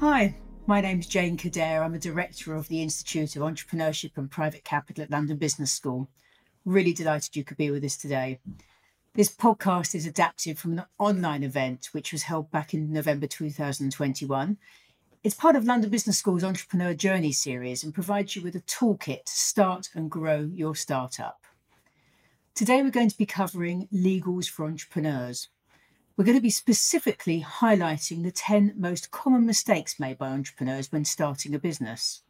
Hi, my name's Jane Kader. I'm a director of the Institute of Entrepreneurship and Private Capital at London Business School. Really delighted you could be with us today. This podcast is adapted from an online event which was held back in November 2021. It's part of London Business School's Entrepreneur Journey series and provides you with a toolkit to start and grow your startup. Today, we're going to be covering legals for entrepreneurs. We're going to be specifically highlighting the 10 most common mistakes made by entrepreneurs when starting a business.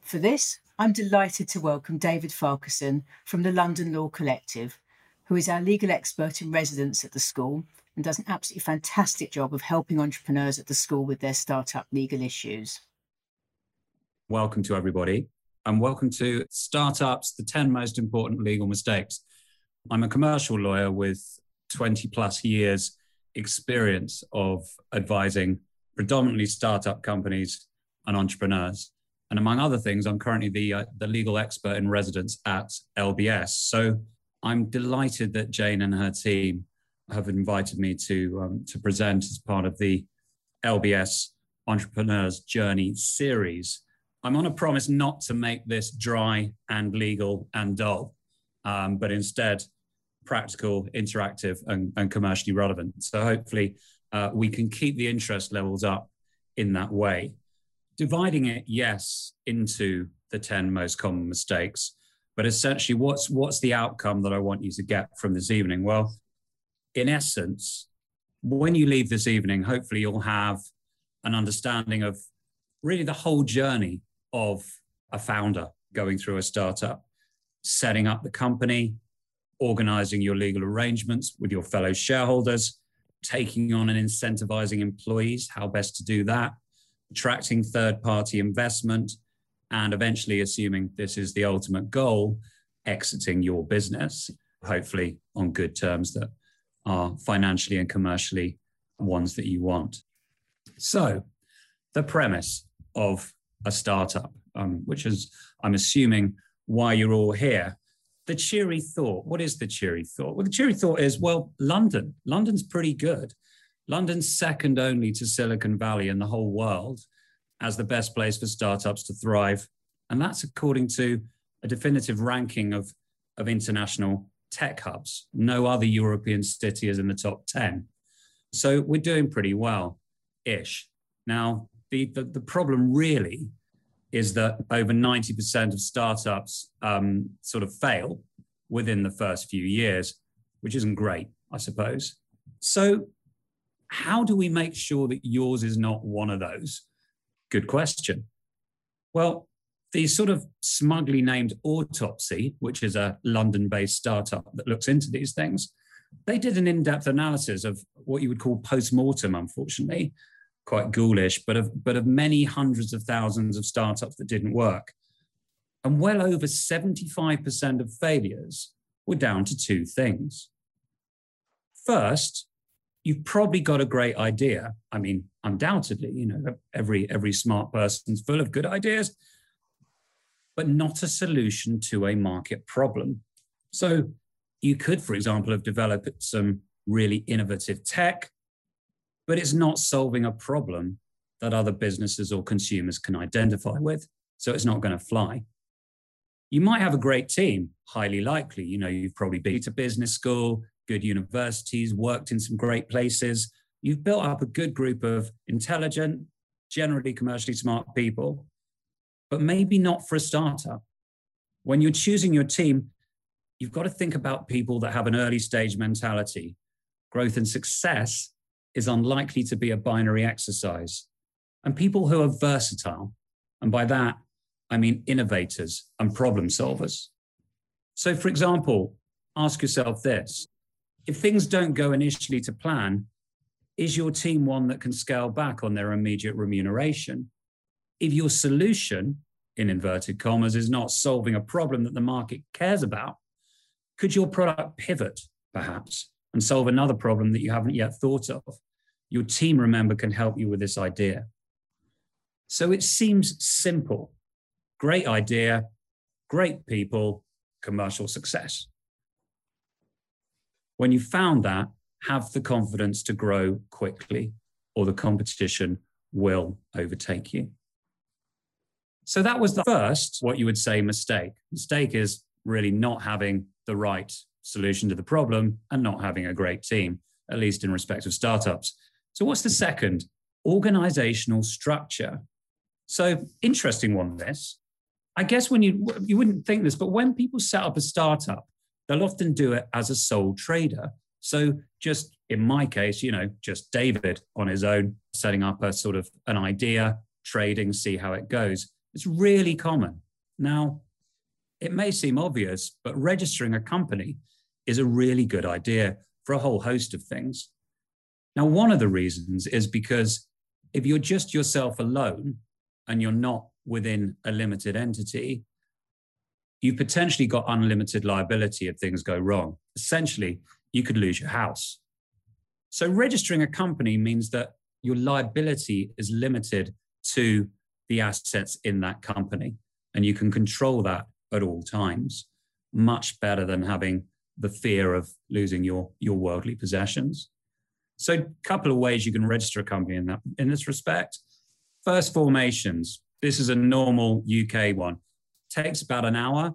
For this, I'm delighted to welcome David Farquharson from the London Law Collective, who is our legal expert in residence at the school and does an absolutely fantastic job of helping entrepreneurs at the school with their startup legal issues. Welcome to everybody, and welcome to Startups The 10 Most Important Legal Mistakes. I'm a commercial lawyer with 20 plus years experience of advising predominantly startup companies and entrepreneurs. And among other things, I'm currently the, uh, the legal expert in residence at LBS. So I'm delighted that Jane and her team have invited me to, um, to present as part of the LBS Entrepreneurs Journey series. I'm on a promise not to make this dry and legal and dull, um, but instead practical, interactive, and, and commercially relevant. So hopefully uh, we can keep the interest levels up in that way. Dividing it, yes, into the 10 most common mistakes, but essentially what's what's the outcome that I want you to get from this evening? Well, in essence, when you leave this evening, hopefully you'll have an understanding of really the whole journey of a founder going through a startup, setting up the company, organizing your legal arrangements with your fellow shareholders, taking on and incentivizing employees, how best to do that, attracting third party investment, and eventually, assuming this is the ultimate goal, exiting your business, hopefully on good terms that are financially and commercially ones that you want. So, the premise of a startup, um, which is, I'm assuming, why you're all here, the cheery thought. What is the cheery thought? Well, the cheery thought is, well, London. London's pretty good. London's second only to Silicon Valley in the whole world as the best place for startups to thrive. And that's according to a definitive ranking of, of international tech hubs. No other European city is in the top 10. So we're doing pretty well ish. Now, the, the, the problem really is that over 90% of startups um, sort of fail within the first few years, which isn't great, I suppose. So, how do we make sure that yours is not one of those? Good question. Well, the sort of smugly named Autopsy, which is a London based startup that looks into these things, they did an in depth analysis of what you would call post mortem, unfortunately, quite ghoulish, but of, but of many hundreds of thousands of startups that didn't work. And well over 75% of failures were down to two things. First, you've probably got a great idea. I mean, undoubtedly, you know, every, every smart person's full of good ideas, but not a solution to a market problem. So you could, for example, have developed some really innovative tech but it's not solving a problem that other businesses or consumers can identify with. So it's not going to fly. You might have a great team, highly likely. You know, you've probably been to business school, good universities, worked in some great places. You've built up a good group of intelligent, generally commercially smart people, but maybe not for a startup. When you're choosing your team, you've got to think about people that have an early stage mentality. Growth and success is unlikely to be a binary exercise. And people who are versatile, and by that, I mean innovators and problem solvers. So, for example, ask yourself this if things don't go initially to plan, is your team one that can scale back on their immediate remuneration? If your solution, in inverted commas, is not solving a problem that the market cares about, could your product pivot, perhaps, and solve another problem that you haven't yet thought of. Your team, remember, can help you with this idea. So it seems simple. Great idea, great people, commercial success. When you found that, have the confidence to grow quickly, or the competition will overtake you. So that was the first, what you would say, mistake. Mistake is really not having the right solution to the problem and not having a great team, at least in respect of startups. So, what's the second? Organizational structure. So, interesting one, this. I guess when you, you wouldn't think this, but when people set up a startup, they'll often do it as a sole trader. So, just in my case, you know, just David on his own, setting up a sort of an idea, trading, see how it goes. It's really common. Now, it may seem obvious, but registering a company is a really good idea for a whole host of things. Now, one of the reasons is because if you're just yourself alone and you're not within a limited entity, you've potentially got unlimited liability if things go wrong. Essentially, you could lose your house. So, registering a company means that your liability is limited to the assets in that company, and you can control that at all times, much better than having the fear of losing your, your worldly possessions. So, a couple of ways you can register a company in that in this respect. First, formations. This is a normal UK one. Takes about an hour,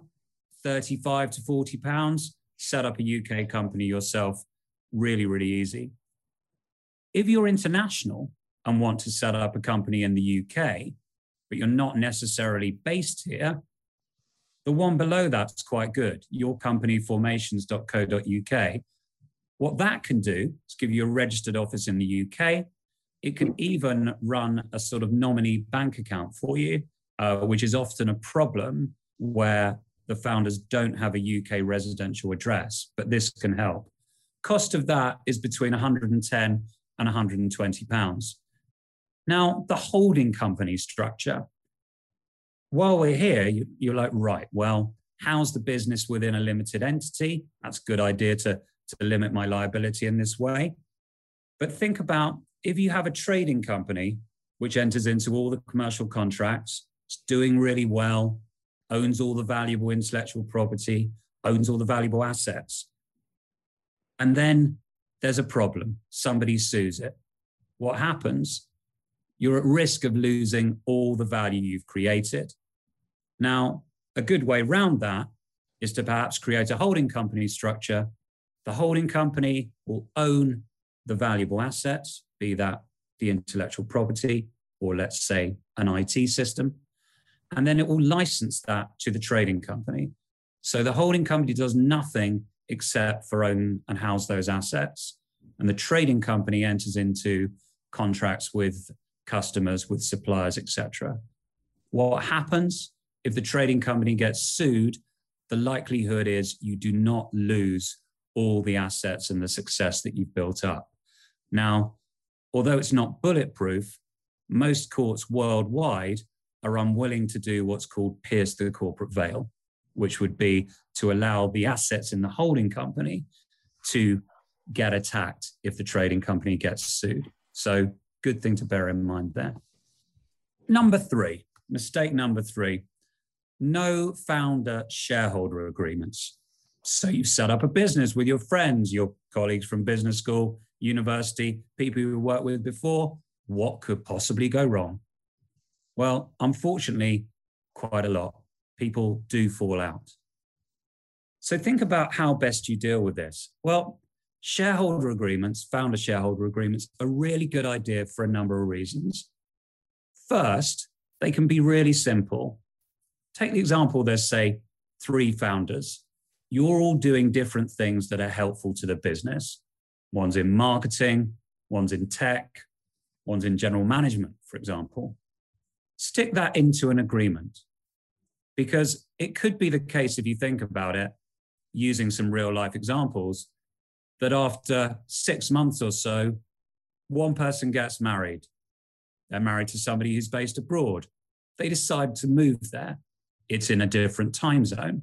35 to 40 pounds. Set up a UK company yourself. Really, really easy. If you're international and want to set up a company in the UK, but you're not necessarily based here, the one below that's quite good, yourcompanyformations.co.uk. What that can do is give you a registered office in the UK. It can even run a sort of nominee bank account for you, uh, which is often a problem where the founders don't have a UK residential address, but this can help. Cost of that is between 110 and 120 pounds. Now, the holding company structure while we're here, you, you're like, right, well, how's the business within a limited entity? That's a good idea to, to limit my liability in this way. But think about if you have a trading company which enters into all the commercial contracts, it's doing really well, owns all the valuable intellectual property, owns all the valuable assets. And then there's a problem. Somebody sues it. What happens? You're at risk of losing all the value you've created. Now, a good way around that is to perhaps create a holding company structure. The holding company will own the valuable assets, be that the intellectual property or let's say an IT system. And then it will license that to the trading company. So the holding company does nothing except for own and house those assets. And the trading company enters into contracts with customers, with suppliers, etc. What happens if the trading company gets sued, the likelihood is you do not lose all the assets and the success that you've built up. Now, although it's not bulletproof, most courts worldwide are unwilling to do what's called pierce the corporate veil, which would be to allow the assets in the holding company to get attacked if the trading company gets sued. So, good thing to bear in mind there. Number three, mistake number three no founder shareholder agreements. So you set up a business with your friends, your colleagues from business school, university, people you worked with before. What could possibly go wrong? Well, unfortunately, quite a lot. People do fall out. So think about how best you deal with this. Well, shareholder agreements, founder shareholder agreements, are really good idea for a number of reasons. First, they can be really simple Take the example there's, say, three founders. You're all doing different things that are helpful to the business. One's in marketing, one's in tech, one's in general management, for example. Stick that into an agreement because it could be the case, if you think about it, using some real life examples, that after six months or so, one person gets married. They're married to somebody who's based abroad. They decide to move there it's in a different time zone.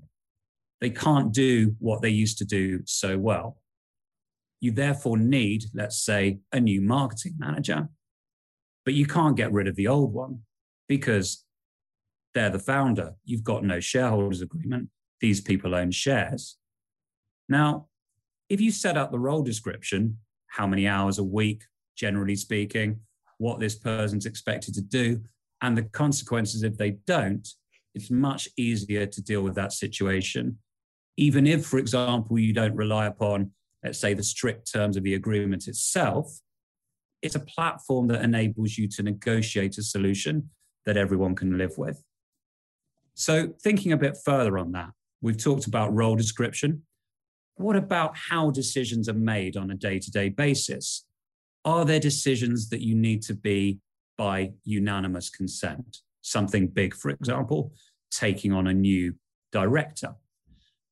They can't do what they used to do so well. You therefore need, let's say, a new marketing manager, but you can't get rid of the old one because they're the founder. You've got no shareholders agreement. These people own shares. Now, if you set up the role description, how many hours a week, generally speaking, what this person's expected to do and the consequences if they don't, it's much easier to deal with that situation. Even if, for example, you don't rely upon, let's say, the strict terms of the agreement itself, it's a platform that enables you to negotiate a solution that everyone can live with. So, thinking a bit further on that, we've talked about role description. What about how decisions are made on a day to day basis? Are there decisions that you need to be by unanimous consent? Something big, for example, taking on a new director,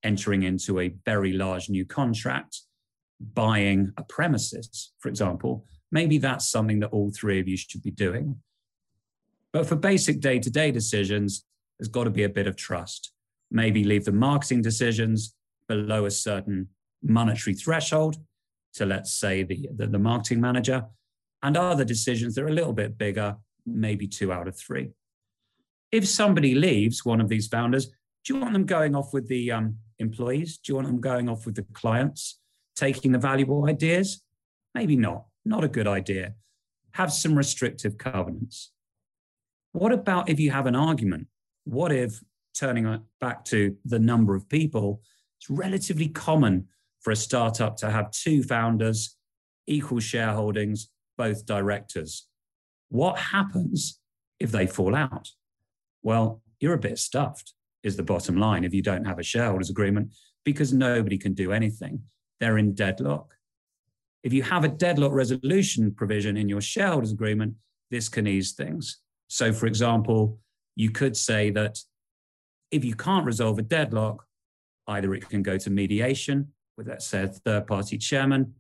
entering into a very large new contract, buying a premises, for example. Maybe that's something that all three of you should be doing. But for basic day to day decisions, there's got to be a bit of trust. Maybe leave the marketing decisions below a certain monetary threshold to, let's say, the, the, the marketing manager, and other decisions that are a little bit bigger, maybe two out of three. If somebody leaves, one of these founders, do you want them going off with the um, employees? Do you want them going off with the clients, taking the valuable ideas? Maybe not. Not a good idea. Have some restrictive covenants. What about if you have an argument? What if, turning back to the number of people, it's relatively common for a startup to have two founders, equal shareholdings, both directors. What happens if they fall out? Well, you're a bit stuffed, is the bottom line, if you don't have a shareholders agreement, because nobody can do anything. They're in deadlock. If you have a deadlock resolution provision in your shareholders agreement, this can ease things. So, for example, you could say that if you can't resolve a deadlock, either it can go to mediation with, let's say, a third party chairman,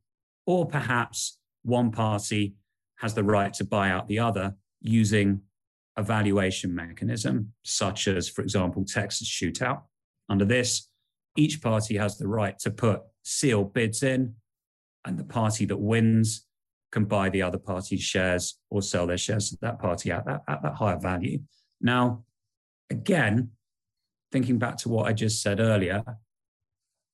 or perhaps one party has the right to buy out the other using a valuation mechanism, such as, for example, Texas shootout. Under this, each party has the right to put sealed bids in, and the party that wins can buy the other party's shares or sell their shares to that party at that, at that higher value. Now, again, thinking back to what I just said earlier,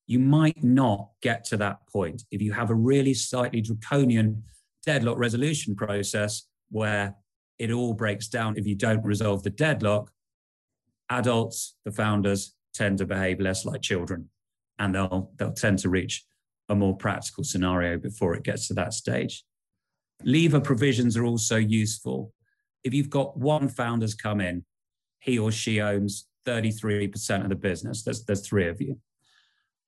you might not get to that point if you have a really slightly draconian deadlock resolution process where it all breaks down if you don't resolve the deadlock. Adults, the founders, tend to behave less like children and they'll, they'll tend to reach a more practical scenario before it gets to that stage. Leaver provisions are also useful. If you've got one founder's come in, he or she owns 33% of the business, there's, there's three of you,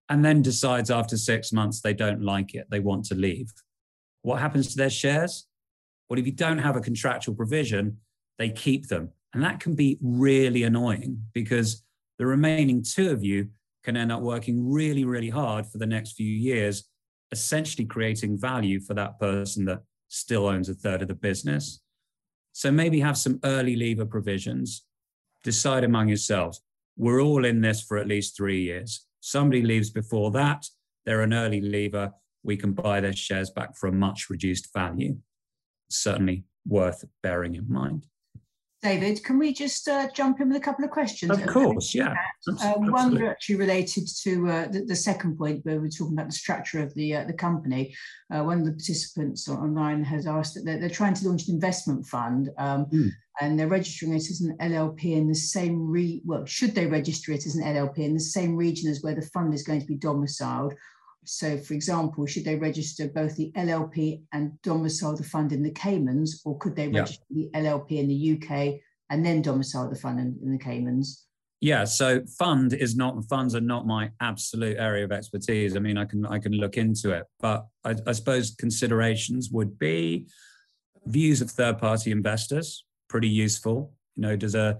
and then decides after six months they don't like it, they want to leave. What happens to their shares? Well, if you don't have a contractual provision, they keep them. And that can be really annoying because the remaining two of you can end up working really, really hard for the next few years, essentially creating value for that person that still owns a third of the business. So maybe have some early leaver provisions. Decide among yourselves. We're all in this for at least three years. Somebody leaves before that, they're an early leaver. We can buy their shares back for a much reduced value. Certainly worth bearing in mind. David, can we just uh, jump in with a couple of questions? Of course, yeah. Um, one actually related to uh, the, the, second point where we're talking about the structure of the uh, the company. Uh, one of the participants online has asked that they're, they're trying to launch an investment fund um, mm. and they're registering it as an LLP in the same re well, should they register it as an LLP in the same region as where the fund is going to be domiciled? So, for example, should they register both the LLP and domicile the fund in the Caymans, or could they register yeah. the LLP in the UK and then domicile the fund in, in, the Caymans? Yeah, so fund is not funds are not my absolute area of expertise. I mean, I can I can look into it, but I, I suppose considerations would be views of third party investors, pretty useful. You know, does a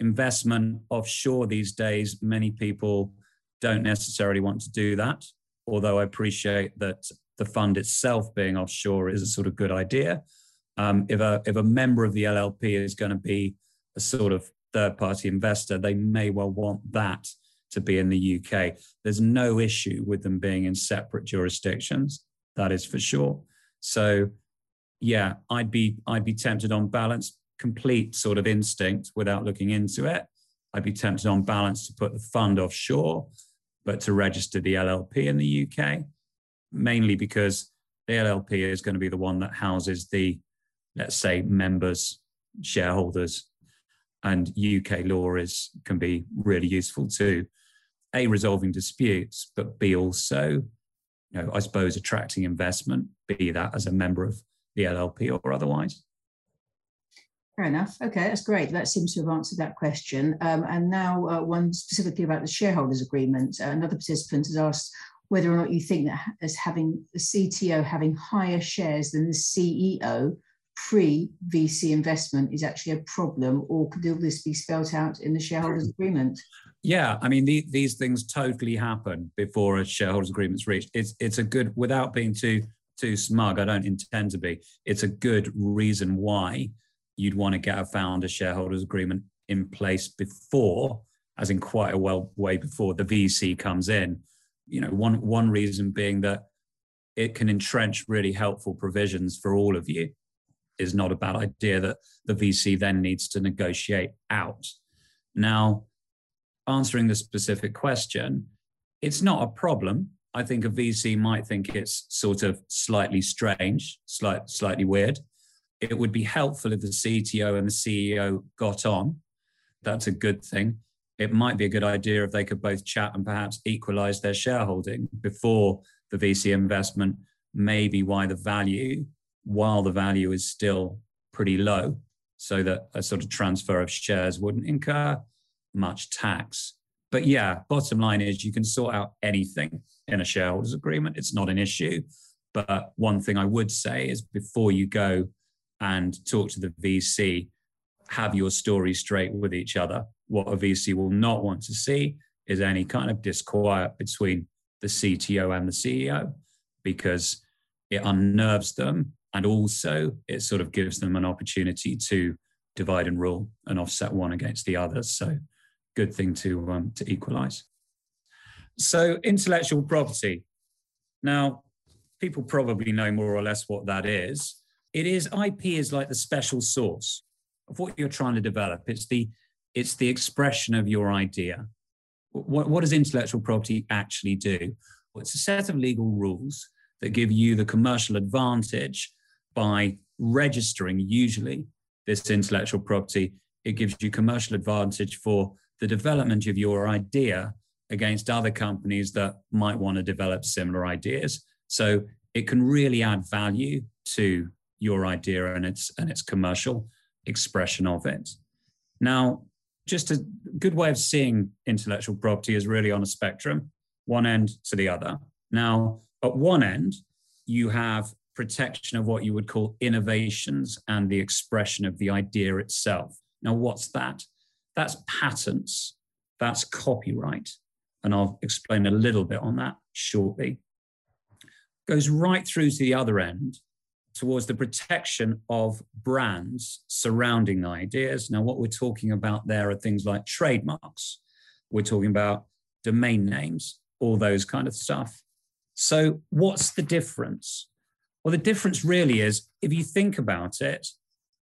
investment offshore these days? Many people don't necessarily want to do that although I appreciate that the fund itself being offshore is a sort of good idea. Um, if a if a member of the LLP is going to be a sort of third party investor, they may well want that to be in the UK. There's no issue with them being in separate jurisdictions. That is for sure. So, yeah, I'd be I'd be tempted on balance, complete sort of instinct without looking into it. I'd be tempted on balance to put the fund offshore but to register the LLP in the UK, mainly because the LLP is going to be the one that houses the let's say, members, shareholders, and UK law is can be really useful to a resolving disputes, but b also, you know, I suppose attracting investment, be that as a member of the LLP or otherwise. Fair enough. Okay, that's great. That seems to have answered that question. Um, and now, uh, one specifically about the shareholders agreement. Uh, another participant has asked whether or not you think that as having the CTO having higher shares than the CEO pre VC investment is actually a problem, or could all this be spelt out in the shareholders agreement? Yeah, I mean the, these things totally happen before a shareholders agreement's reached. It's it's a good without being too too smug. I don't intend to be. It's a good reason why you'd want to get a founder shareholders agreement in place before, as in quite a well way before the VC comes in. You know, one one reason being that it can entrench really helpful provisions for all of you is not a bad idea that the VC then needs to negotiate out. Now, answering the specific question, it's not a problem. I think a VC might think it's sort of slightly strange, slight, slightly weird. It would be helpful if the CTO and the CEO got on. That's a good thing. It might be a good idea if they could both chat and perhaps equalize their shareholding before the VC investment, maybe why the value while the value is still pretty low, so that a sort of transfer of shares wouldn't incur much tax. But yeah, bottom line is you can sort out anything in a shareholders agreement. It's not an issue. But one thing I would say is before you go and talk to the VC, have your story straight with each other. What a VC will not want to see is any kind of disquiet between the CTO and the CEO because it unnerves them and also, it sort of gives them an opportunity to divide and rule and offset one against the other. So, good thing to, um, to equalize. So, intellectual property. Now, people probably know more or less what that is. It is IP is like the special sauce of what you're trying to develop. It's the it's the expression of your idea. What, what does intellectual property actually do? Well, it's a set of legal rules that give you the commercial advantage by registering usually this intellectual property, it gives you commercial advantage for the development of your idea against other companies that might want to develop similar ideas. So it can really add value to your idea and its and its commercial expression of it. Now, just a good way of seeing intellectual property is really on a spectrum, one end to the other. Now, at one end, you have protection of what you would call innovations and the expression of the idea itself. Now, what's that? That's patents, that's copyright. And I'll explain a little bit on that shortly. Goes right through to the other end towards the protection of brands surrounding ideas. Now, what we're talking about there are things like trademarks, we're talking about domain names, all those kind of stuff. So, what's the difference? Well, the difference really is if you think about it,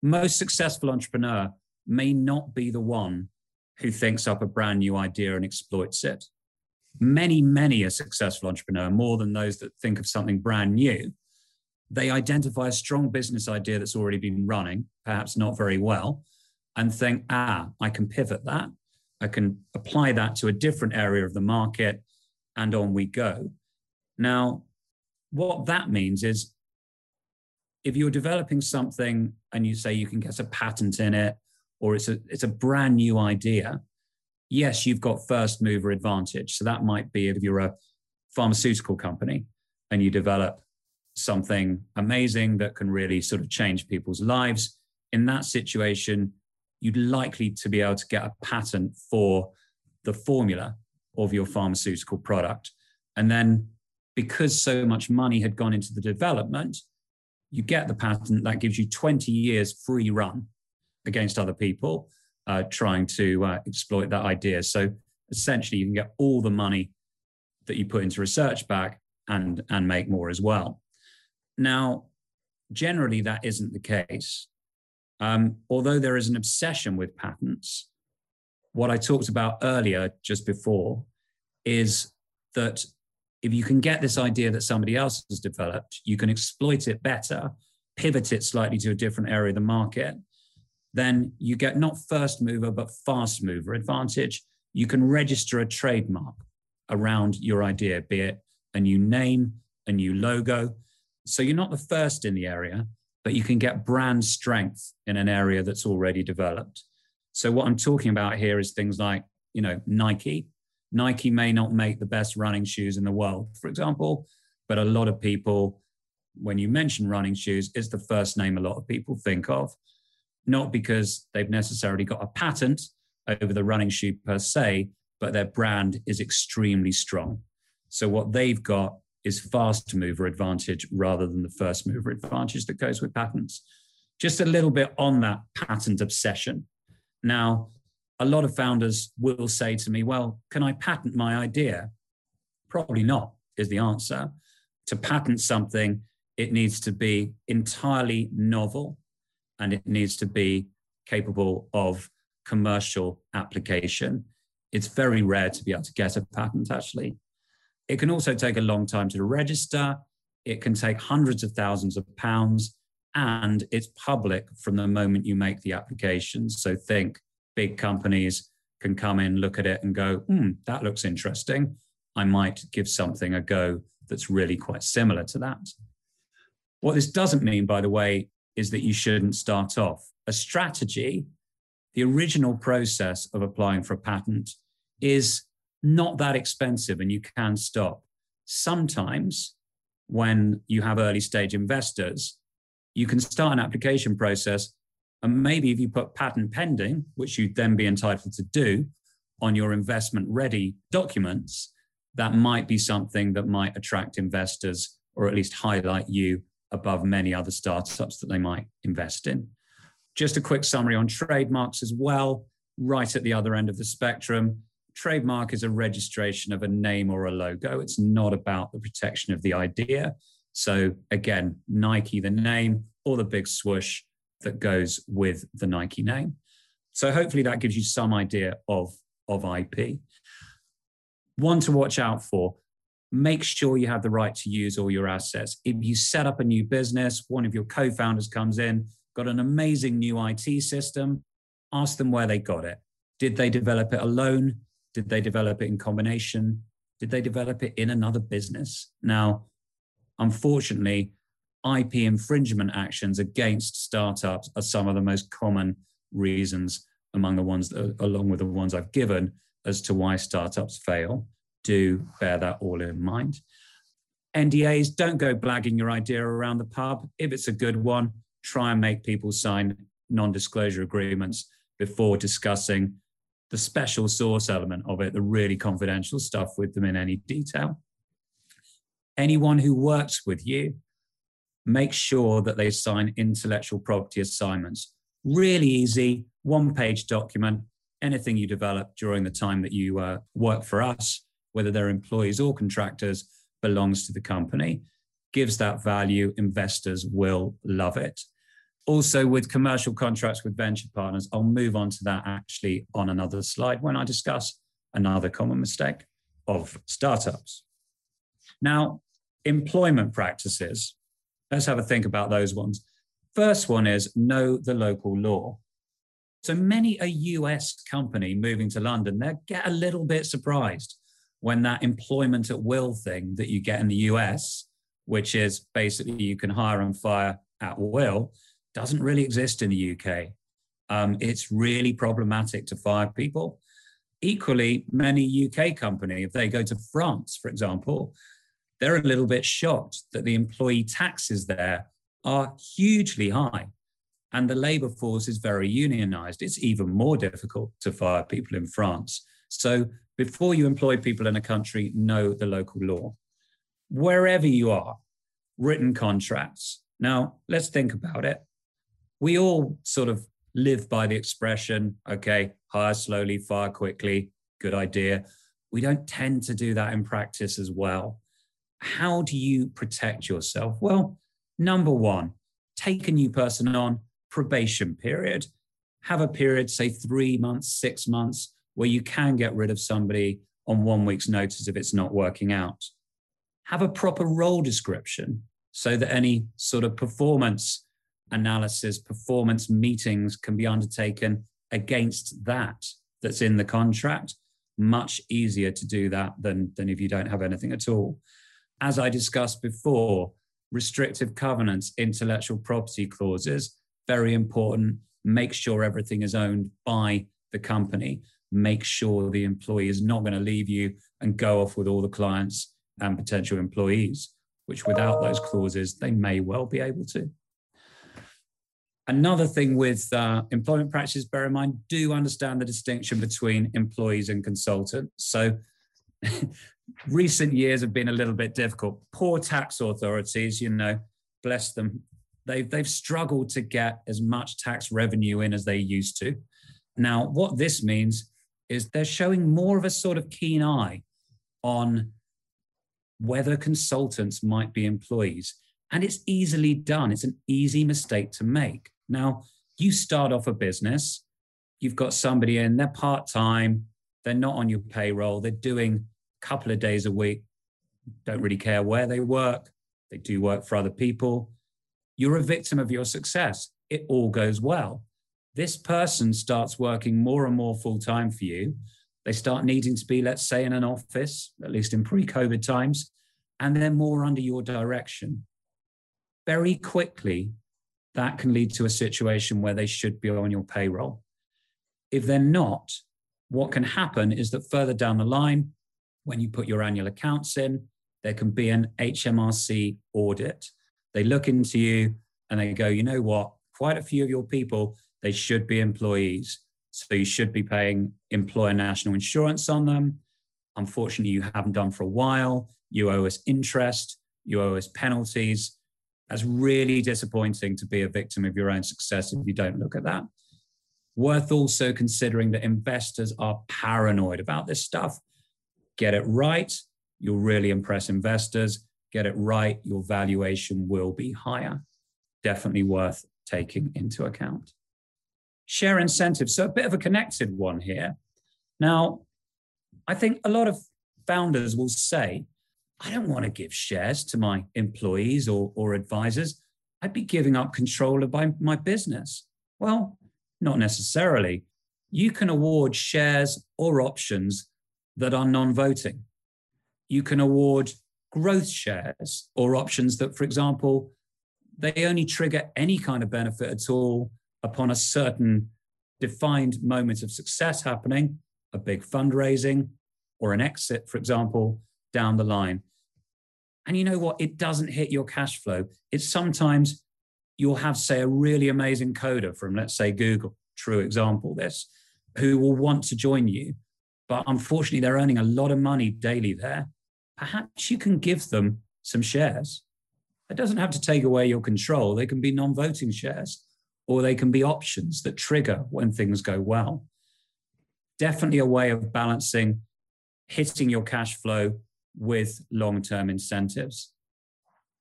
most successful entrepreneur may not be the one who thinks up a brand new idea and exploits it. Many, many a successful entrepreneur, more than those that think of something brand new, they identify a strong business idea that's already been running, perhaps not very well, and think, ah, I can pivot that. I can apply that to a different area of the market, and on we go. Now, what that means is if you're developing something and you say you can get a patent in it or it's a it's a brand new idea yes you've got first mover advantage so that might be if you're a pharmaceutical company and you develop something amazing that can really sort of change people's lives in that situation you'd likely to be able to get a patent for the formula of your pharmaceutical product and then because so much money had gone into the development you get the patent that gives you 20 years free run against other people uh, trying to uh, exploit that idea. So essentially, you can get all the money that you put into research back and and make more as well. Now, generally, that isn't the case. Um, although there is an obsession with patents, what I talked about earlier, just before, is that if you can get this idea that somebody else has developed, you can exploit it better pivot it slightly to a different area of the market, then you get not first mover, but fast mover advantage. You can register a trademark around your idea, be it a new name, a new logo. So you're not the first in the area, but you can get brand strength in an area that's already developed. So what I'm talking about here is things like, you know, Nike. Nike may not make the best running shoes in the world, for example, but a lot of people, when you mention running shoes, it's the first name a lot of people think of not because they've necessarily got a patent over the running shoe per se, but their brand is extremely strong. So what they've got is fast mover advantage rather than the first mover advantage that goes with patents. Just a little bit on that patent obsession. Now, a lot of founders will say to me, Well, can I patent my idea? Probably not, is the answer. To patent something, it needs to be entirely novel and it needs to be capable of commercial application. It's very rare to be able to get a patent, actually. It can also take a long time to register. It can take hundreds of thousands of pounds, and it's public from the moment you make the application. So think big companies can come in, look at it, and go, hmm, that looks interesting. I might give something a go that's really quite similar to that. What this doesn't mean, by the way, is that you shouldn't start off. A strategy, the original process of applying for a patent, is not that expensive and you can stop. Sometimes, when you have early stage investors, you can start an application process. And maybe if you put patent pending, which you'd then be entitled to do on your investment ready documents, that might be something that might attract investors or at least highlight you above many other startups that they might invest in. Just a quick summary on trademarks as well, right at the other end of the spectrum. Trademark is a registration of a name or a logo. It's not about the protection of the idea. So, again, Nike, the name, or the big swoosh that goes with the Nike name. So, hopefully, that gives you some idea of, of IP. One to watch out for make sure you have the right to use all your assets. If you set up a new business, one of your co founders comes in, got an amazing new IT system, ask them where they got it. Did they develop it alone? Did they develop it in combination? Did they develop it in another business? Now, unfortunately, IP infringement actions against startups are some of the most common reasons among the ones that, along with the ones I've given as to why startups fail do bear that all in mind. NDAs, don't go blagging your idea around the pub. If it's a good one, try and make people sign non disclosure agreements before discussing the special sauce element of it, the really confidential stuff with them in any detail. Anyone who works with you, make sure that they sign intellectual property assignments. Really easy, one page document, anything you develop during the time that you uh, work for us whether they're employees or contractors, belongs to the company. Gives that value, investors will love it. Also, with commercial contracts with venture partners, I'll move on to that actually on another slide when I discuss another common mistake of startups. Now, employment practices. Let's have a think about those ones. First one is know the local law. So many a US company moving to London, they get a little bit surprised when that employment at will thing that you get in the US, which is basically you can hire and fire at will, doesn't really exist in the UK. Um, it's really problematic to fire people. Equally, many UK company, if they go to France, for example, they're a little bit shocked that the employee taxes there are hugely high and the labor force is very unionized. It's even more difficult to fire people in France. So before you employ people in a country, know the local law. Wherever you are, written contracts. Now, let's think about it. We all sort of live by the expression, okay, hire slowly, fire quickly, good idea. We don't tend to do that in practice as well. How do you protect yourself? Well, number one, take a new person on, probation period. Have a period, say three months, six months, where you can get rid of somebody on one week's notice if it's not working out. Have a proper role description so that any sort of performance analysis, performance meetings can be undertaken against that that's in the contract. Much easier to do that than, than if you don't have anything at all. As I discussed before, restrictive covenants, intellectual property clauses, very important. Make sure everything is owned by the company. Make sure the employee is not going to leave you and go off with all the clients and potential employees, which without those clauses, they may well be able to. Another thing with uh, employment practices, bear in mind, do understand the distinction between employees and consultants. So, recent years have been a little bit difficult. Poor tax authorities, you know, bless them, they've, they've struggled to get as much tax revenue in as they used to. Now, what this means is they're showing more of a sort of keen eye on whether consultants might be employees. And it's easily done, it's an easy mistake to make. Now, you start off a business, you've got somebody in, they're part time, they're not on your payroll, they're doing a couple of days a week, don't really care where they work, they do work for other people. You're a victim of your success. It all goes well. This person starts working more and more full time for you. They start needing to be, let's say, in an office, at least in pre COVID times, and they're more under your direction. Very quickly, that can lead to a situation where they should be on your payroll. If they're not, what can happen is that further down the line, when you put your annual accounts in, there can be an HMRC audit. They look into you and they go, you know what? Quite a few of your people, they should be employees. So you should be paying employer national insurance on them. Unfortunately, you haven't done for a while. You owe us interest, you owe us penalties. That's really disappointing to be a victim of your own success if you don't look at that. Worth also considering that investors are paranoid about this stuff. Get it right, you'll really impress investors. Get it right, your valuation will be higher. Definitely worth taking into account. Share incentives. So, a bit of a connected one here. Now, I think a lot of founders will say, I don't want to give shares to my employees or, or advisors. I'd be giving up control of my, my business. Well, not necessarily. You can award shares or options that are non voting. You can award growth shares or options that, for example, they only trigger any kind of benefit at all upon a certain defined moment of success happening, a big fundraising or an exit, for example, down the line. And you know what? It doesn't hit your cash flow. It's sometimes you'll have, say, a really amazing coder from, let's say, Google, true example, this, who will want to join you. But unfortunately, they're earning a lot of money daily there. Perhaps you can give them some shares. It doesn't have to take away your control. They can be non voting shares or they can be options that trigger when things go well. Definitely a way of balancing hitting your cash flow with long term incentives.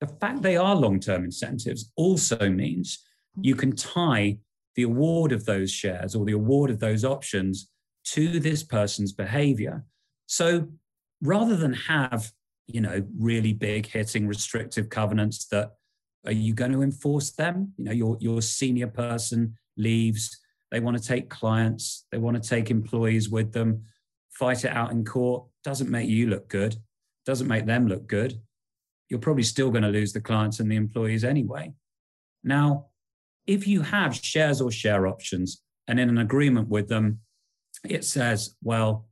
The fact they are long term incentives also means you can tie the award of those shares or the award of those options to this person's behavior. So rather than have, you know, really big hitting restrictive covenants that are you going to enforce them? You know, your, your senior person leaves, they want to take clients, they want to take employees with them, fight it out in court, doesn't make you look good doesn't make them look good, you're probably still going to lose the clients and the employees anyway. Now, if you have shares or share options and in an agreement with them, it says, well,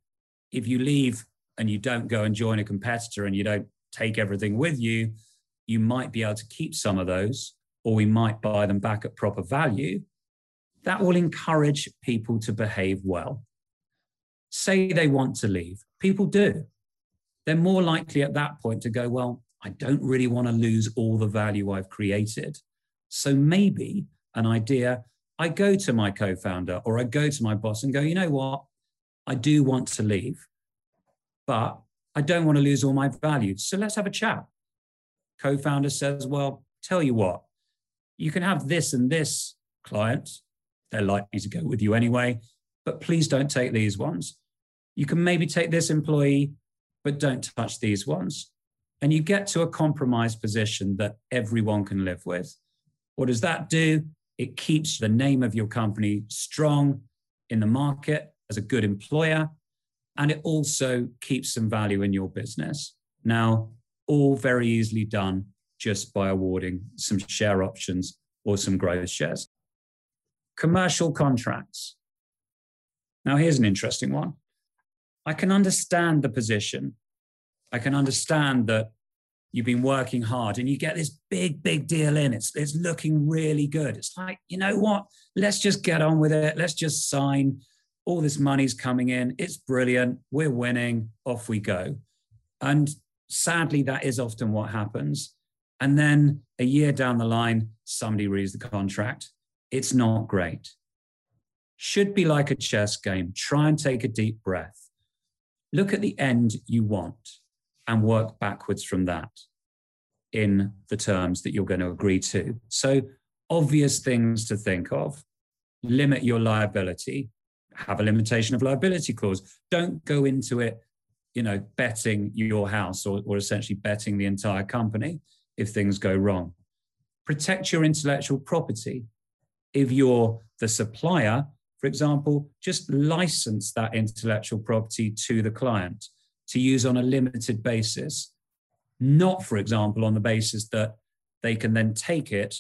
if you leave and you don't go and join a competitor and you don't take everything with you, you might be able to keep some of those, or we might buy them back at proper value. That will encourage people to behave well. Say they want to leave, people do they're more likely at that point to go, well, I don't really want to lose all the value I've created. So maybe an idea, I go to my co founder or I go to my boss and go, you know what? I do want to leave, but I don't want to lose all my value. So let's have a chat. Co founder says, well, tell you what, you can have this and this client. They're likely to go with you anyway, but please don't take these ones. You can maybe take this employee but don't touch these ones. And you get to a compromise position that everyone can live with. What does that do? It keeps the name of your company strong in the market as a good employer, and it also keeps some value in your business. Now, all very easily done just by awarding some share options or some growth shares. Commercial contracts. Now, here's an interesting one. I can understand the position. I can understand that you've been working hard and you get this big, big deal in. It's, it's looking really good. It's like, you know what? Let's just get on with it. Let's just sign. All this money's coming in. It's brilliant. We're winning. Off we go. And sadly, that is often what happens. And then a year down the line, somebody reads the contract. It's not great. Should be like a chess game. Try and take a deep breath. Look at the end you want and work backwards from that in the terms that you're going to agree to. So, obvious things to think of limit your liability, have a limitation of liability clause. Don't go into it you know, betting your house or, or essentially betting the entire company if things go wrong. Protect your intellectual property. If you're the supplier, for example, just license that intellectual property to the client to use on a limited basis, not, for example, on the basis that they can then take it,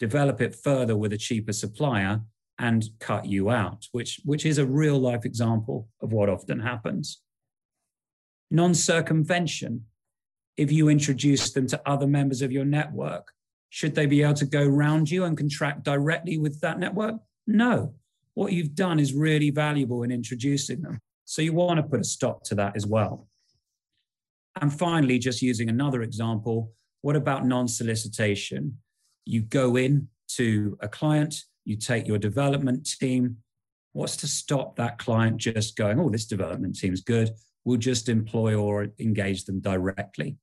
develop it further with a cheaper supplier, and cut you out, which, which is a real life example of what often happens non circumvention. If you introduce them to other members of your network, should they be able to go round you and contract directly with that network? No. What you've done is really valuable in introducing them. So you want to put a stop to that as well. And finally, just using another example, what about non solicitation? You go in to a client, you take your development team. What's to stop that client just going, oh, this development team's good we'll just employ or engage them directly?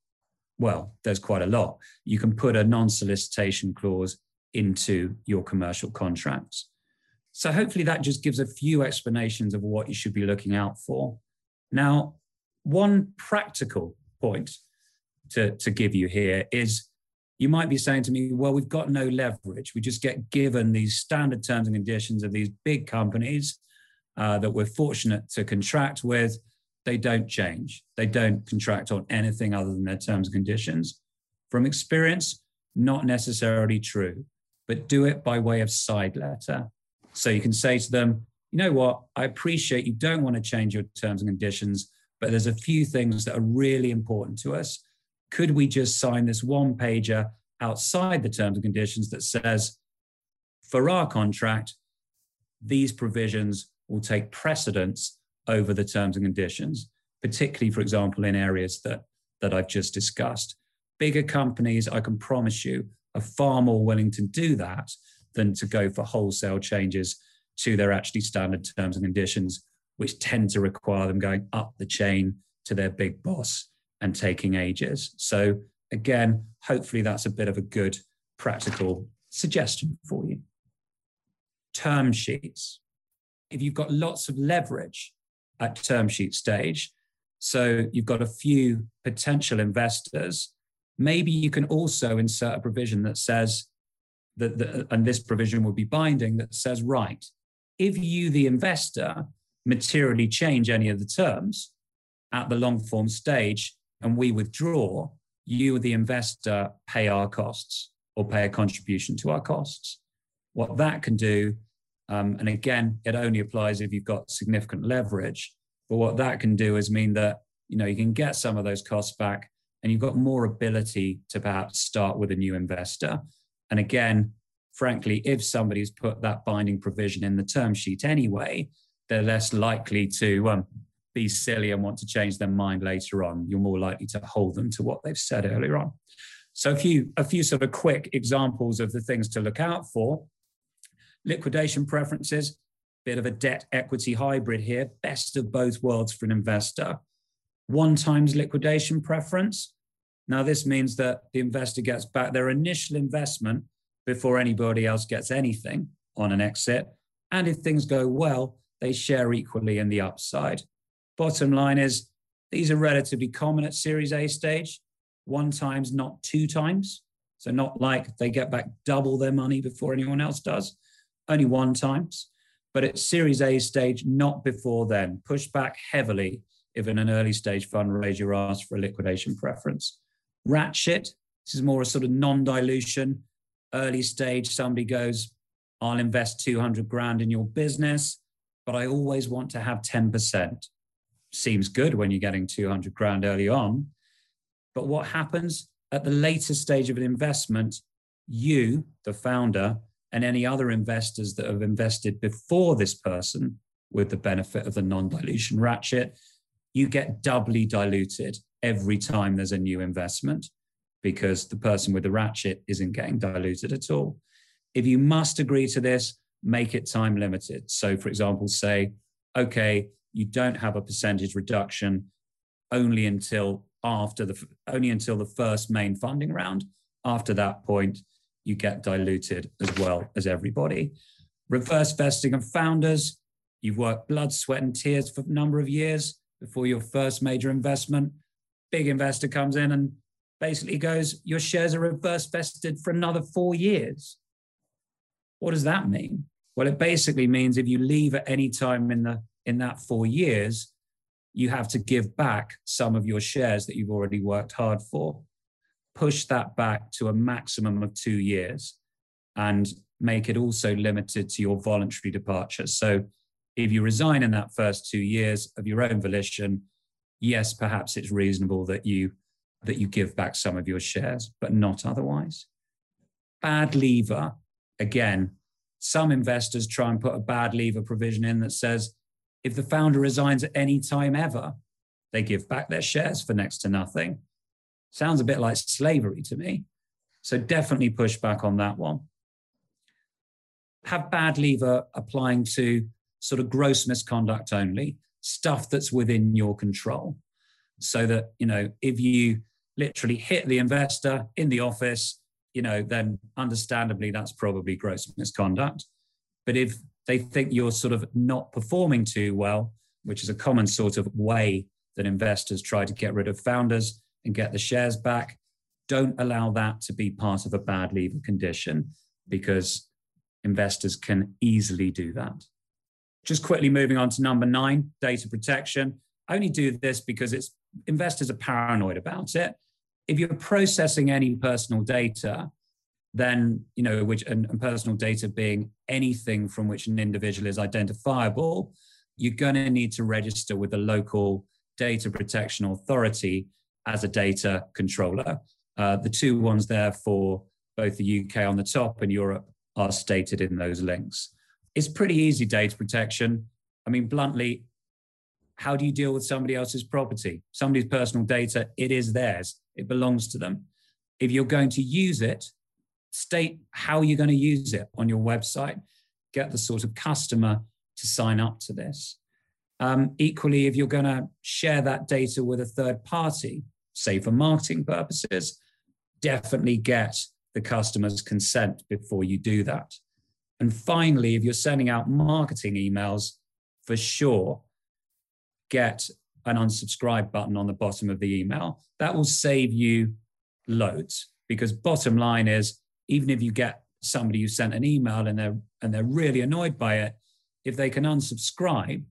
Well, there's quite a lot. You can put a non solicitation clause into your commercial contracts. So, hopefully, that just gives a few explanations of what you should be looking out for. Now, one practical point to, to give you here is you might be saying to me, well, we've got no leverage. We just get given these standard terms and conditions of these big companies uh, that we're fortunate to contract with they don't change. They don't contract on anything other than their terms and conditions. From experience, not necessarily true, but do it by way of side letter. So you can say to them, you know what, I appreciate you don't want to change your terms and conditions, but there's a few things that are really important to us. Could we just sign this one pager outside the terms and conditions that says, for our contract, these provisions will take precedence over the terms and conditions, particularly, for example, in areas that, that I've just discussed. Bigger companies, I can promise you, are far more willing to do that than to go for wholesale changes to their actually standard terms and conditions, which tend to require them going up the chain to their big boss and taking ages. So, again, hopefully that's a bit of a good practical suggestion for you. Term sheets. If you've got lots of leverage at term sheet stage. So you've got a few potential investors. Maybe you can also insert a provision that says that, and this provision will be binding, that says, right, if you, the investor, materially change any of the terms at the long form stage and we withdraw, you, the investor, pay our costs or pay a contribution to our costs. What that can do um, and again, it only applies if you've got significant leverage. But what that can do is mean that you know you can get some of those costs back, and you've got more ability to perhaps start with a new investor. And again, frankly, if somebody's put that binding provision in the term sheet anyway, they're less likely to um, be silly and want to change their mind later on. You're more likely to hold them to what they've said earlier on. So a few a few sort of quick examples of the things to look out for. Liquidation preferences, bit of a debt equity hybrid here, best of both worlds for an investor. One times liquidation preference. Now, this means that the investor gets back their initial investment before anybody else gets anything on an exit. And if things go well, they share equally in the upside. Bottom line is these are relatively common at Series A stage, one times, not two times. So, not like they get back double their money before anyone else does, only one times. But at Series A stage, not before then. Push back heavily if in an early stage fundraiser asked for a liquidation preference. Ratchet, this is more a sort of non dilution. Early stage, somebody goes, I'll invest 200 grand in your business, but I always want to have 10%. Seems good when you're getting 200 grand early on. But what happens at the later stage of an investment? You, the founder, and any other investors that have invested before this person with the benefit of the non dilution ratchet, you get doubly diluted every time there's a new investment because the person with the ratchet isn't getting diluted at all. If you must agree to this, make it time limited. So, for example, say, okay, you don't have a percentage reduction only until after the only until the first main funding round. After that point, you get diluted as well as everybody. Reverse vesting of founders. You've worked blood, sweat, and tears for a number of years before your first major investment. Big investor comes in and basically goes, Your shares are reverse vested for another four years. What does that mean? Well, it basically means if you leave at any time in the in that four years, you have to give back some of your shares that you've already worked hard for. Push that back to a maximum of two years and make it also limited to your voluntary departure. So if you resign in that first two years of your own volition, yes, perhaps it's reasonable that you that you give back some of your shares, but not otherwise. Bad leaver, again, some investors try and put a bad leaver provision in that says if the founder resigns at any time ever, they give back their shares for next to nothing. Sounds a bit like slavery to me. So definitely push back on that one. Have bad leaver applying to sort of gross misconduct only, stuff that's within your control. So that, you know, if you literally hit the investor in the office, you know, then understandably that's probably gross misconduct. But if they think you're sort of not performing too well, which is a common sort of way that investors try to get rid of founders and get the shares back, don't allow that to be part of a bad leaver condition because investors can easily do that. Just quickly moving on to number nine, data protection. I only do this because it's investors are paranoid about it if you're processing any personal data, then you know which and, and, personal data being anything from which an individual is identifiable, you're going to need to register with the local data protection authority as a data controller. Uh, the two ones there for both the UK on the top and Europe are stated in those links. It's pretty easy data protection. I mean, bluntly, how do you deal with somebody else's property? Somebody's personal data, it is theirs it belongs to them. If you're going to use it, state how you're going to use it on your website. Get the sort of customer to sign up to this. Um, equally, if you're going to share that data with a third party, say for marketing purposes, definitely get the customer's consent before you do that. And finally, if you're sending out marketing emails, for sure, get an unsubscribe button on the bottom of the email. That will save you loads because bottom line is even if you get somebody who sent an email and they're and they're really annoyed by it, if they can unsubscribe,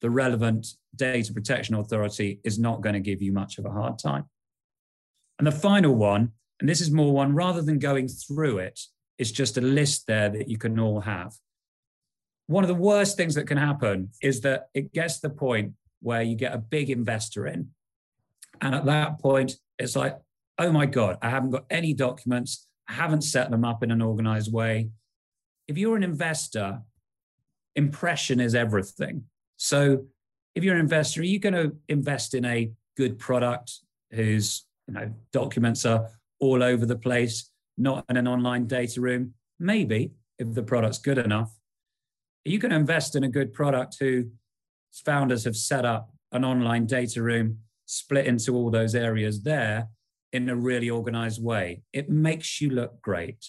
the relevant data protection authority is not going to give you much of a hard time. And the final one, and this is more one rather than going through it, it's just a list there that you can all have. One of the worst things that can happen is that it gets to the point where you get a big investor in. And at that point, it's like, oh my God, I haven't got any documents. I haven't set them up in an organized way. If you're an investor, impression is everything. So if you're an investor, are you going to invest in a good product whose you know documents are all over the place, not in an online data room? Maybe if the product's good enough. You to invest in a good product who founders have set up an online data room split into all those areas there in a really organized way. It makes you look great,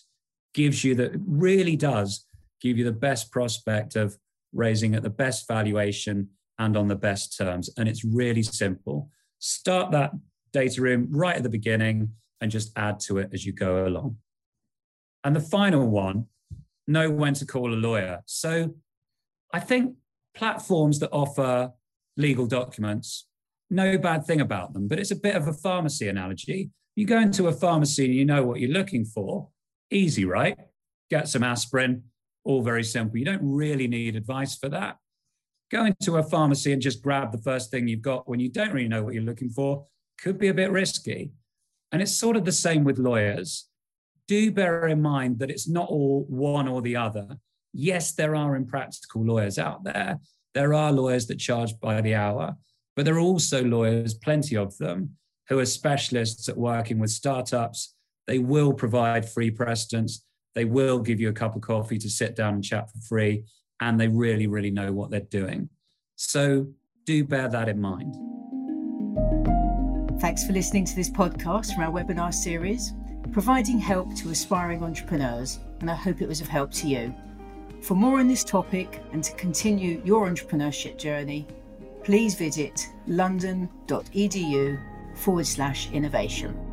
gives you the, really does give you the best prospect of raising at the best valuation and on the best terms. And it's really simple. Start that data room right at the beginning. And just add to it as you go along. And the final one, know when to call a lawyer. So I think platforms that offer legal documents, no bad thing about them, but it's a bit of a pharmacy analogy. You go into a pharmacy and you know what you're looking for. Easy, right? Get some aspirin, all very simple. You don't really need advice for that. Go into a pharmacy and just grab the first thing you've got when you don't really know what you're looking for could be a bit risky. And it's sort of the same with lawyers. Do bear in mind that it's not all one or the other. Yes, there are impractical lawyers out there. There are lawyers that charge by the hour, but there are also lawyers, plenty of them, who are specialists at working with startups. They will provide free precedents. They will give you a cup of coffee to sit down and chat for free. And they really, really know what they're doing. So do bear that in mind. Thanks for listening to this podcast from our webinar series, providing help to aspiring entrepreneurs, and I hope it was of help to you. For more on this topic and to continue your entrepreneurship journey, please visit london.edu forward slash innovation.